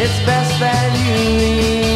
It's best that you leave.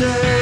Return.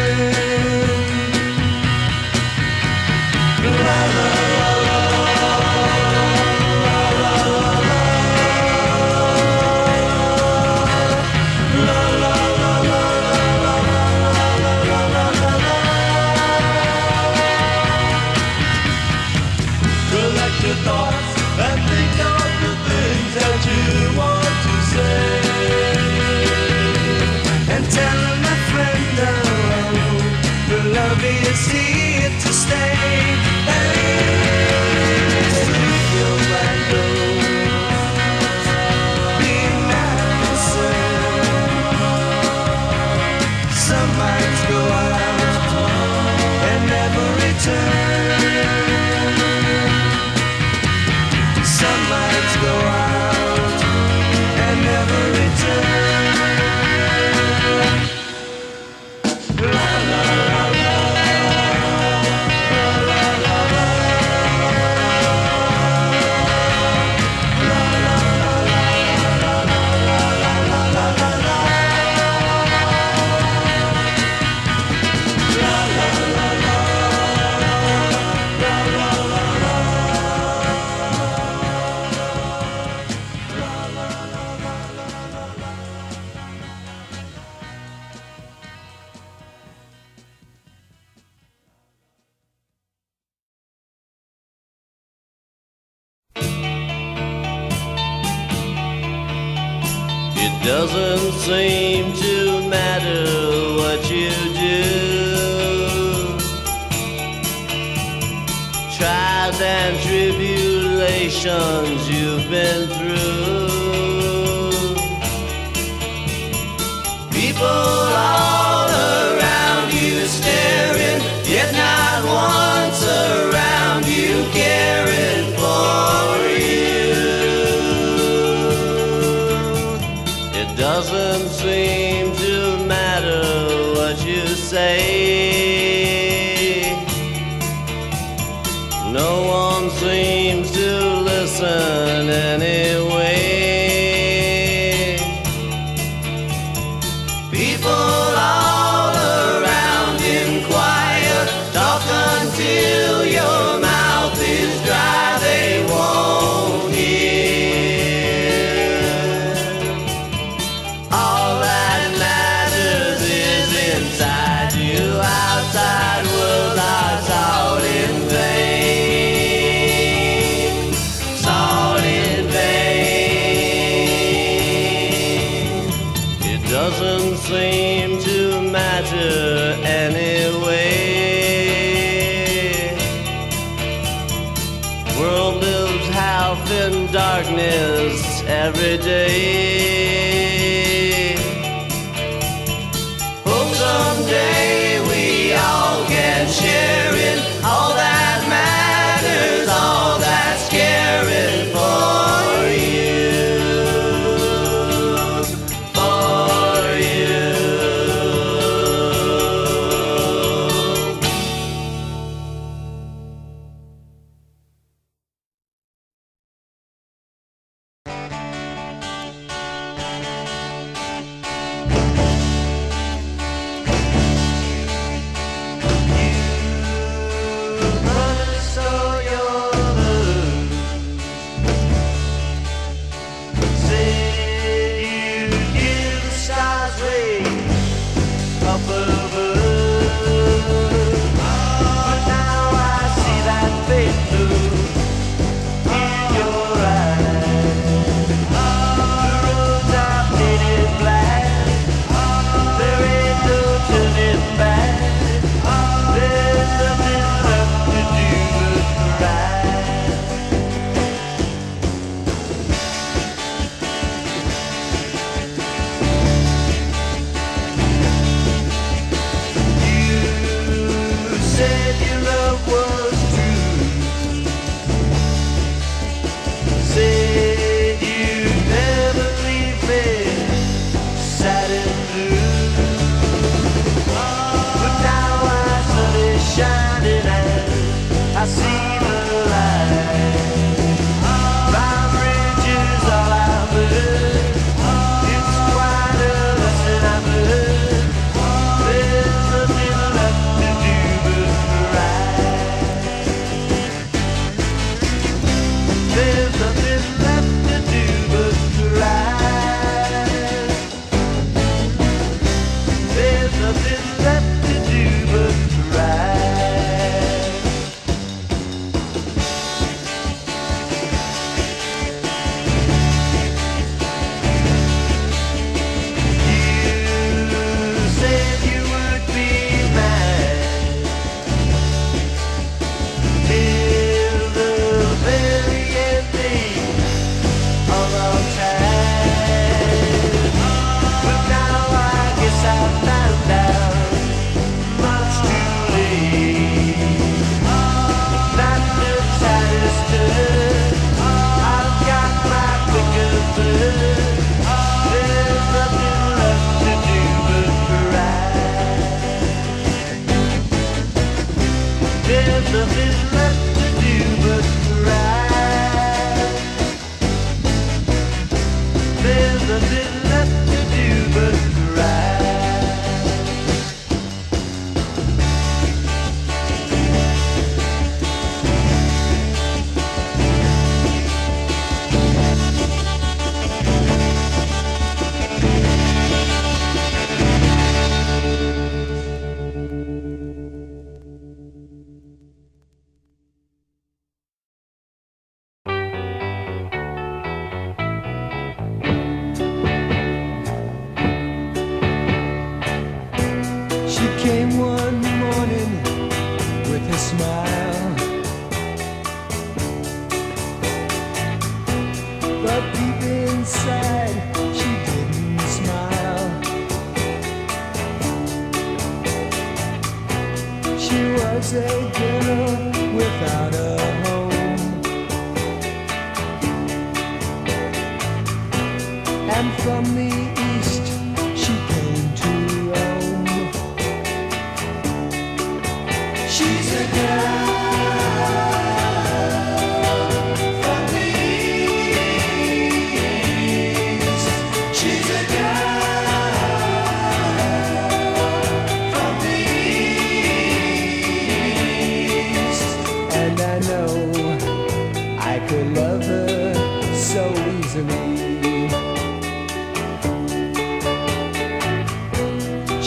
World lives half in darkness every day.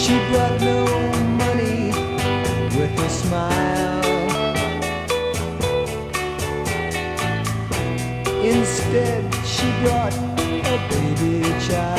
She brought no money with a smile. Instead, she brought a baby child.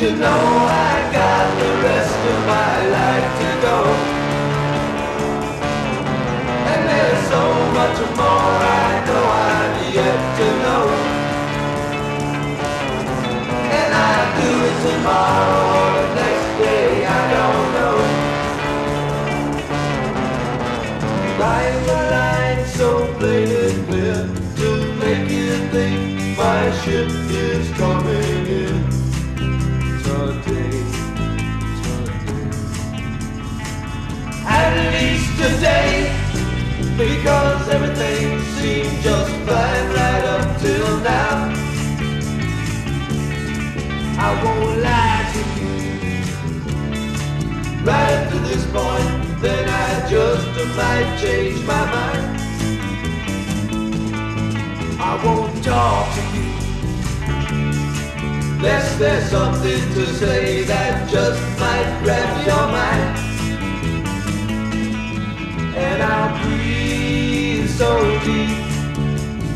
you know I got the rest of my life to go. And there's so much more I know I've yet to know. And I'll do it tomorrow or the next day, I don't know. Line by line, so plain and clear to make you think my ship is coming least today, because everything seemed just fine right up till now. I won't lie to you. Right up to this point, then I just might change my mind. I won't talk to you. Unless there's something to say that just might grab your mind. And I'll breathe so deep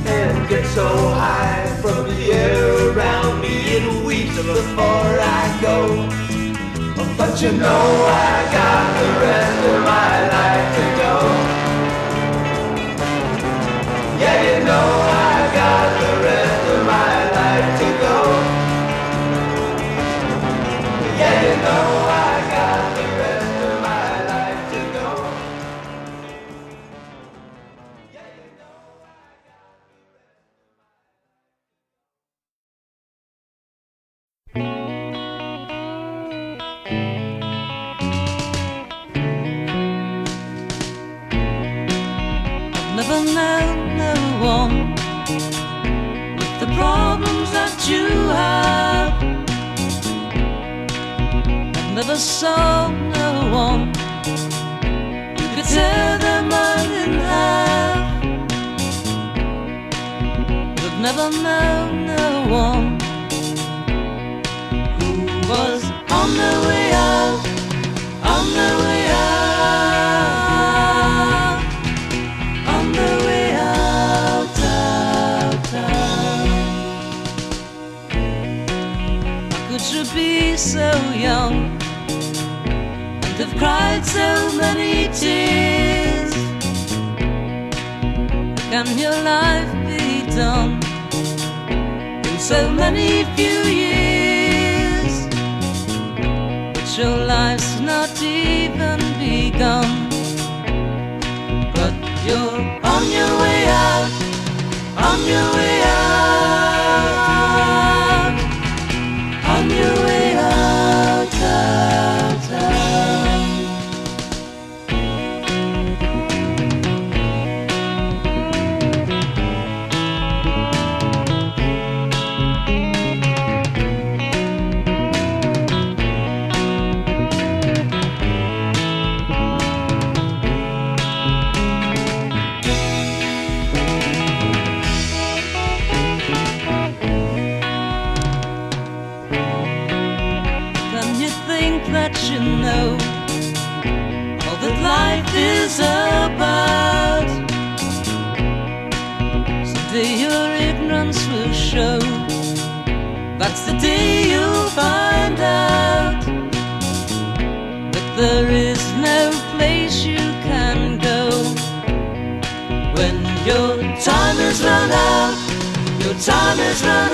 and get so high from the air around me it weeps before I go. But you know I got the rest of my life to go. Yeah, you know I I've never known no one with the problems that you have. I've never saw no one who could tear their mind in half. I've never known no one who was on the young and have cried so many tears? Can your life be done in so many few years? Time has run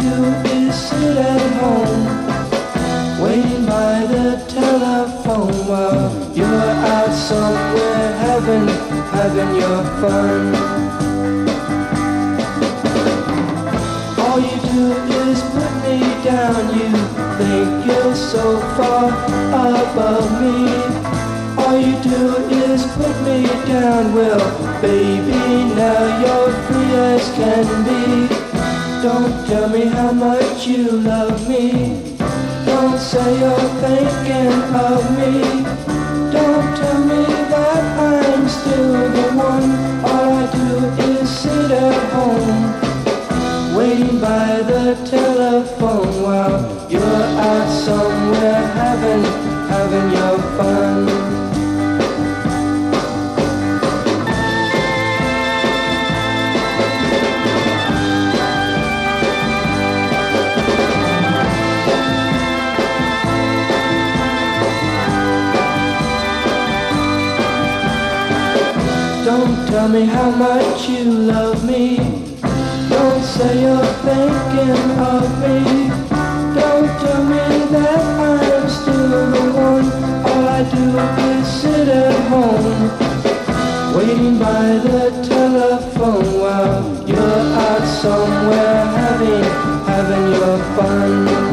do is sit at home waiting by the telephone while you're out somewhere having having your fun. All you do is put me down. You think you're so far above me. All you do is put me down. Well, baby, now you're free as can be. Don't tell me how much you love me. Don't say you're thinking of me. Don't tell me that I'm still the one. All I do is sit at home, waiting by the telephone while you're out somewhere having having your fun. Don't tell me how much you love me. Don't say you're thinking of me. Don't tell me that I'm still the one. All I do is sit at home, waiting by the telephone while you're out somewhere having having your fun.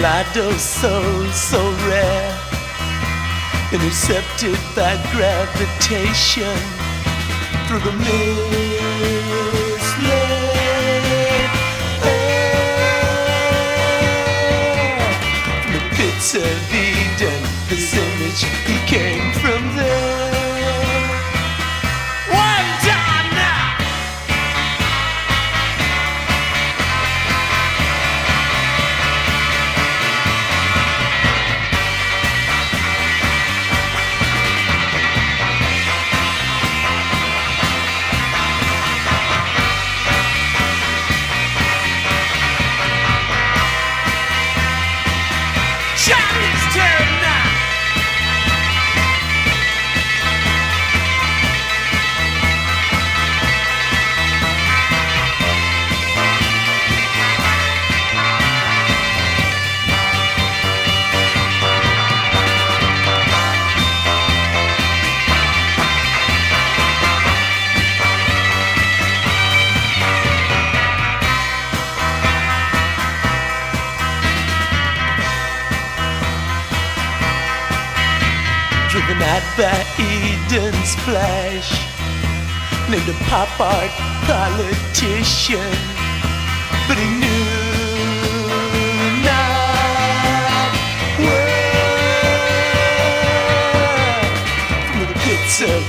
Mulatto soul so rare, intercepted by gravitation through the misled air. From the pits of Eden, this image, he came from there. Pop art politician, but he knew not where. From the pits of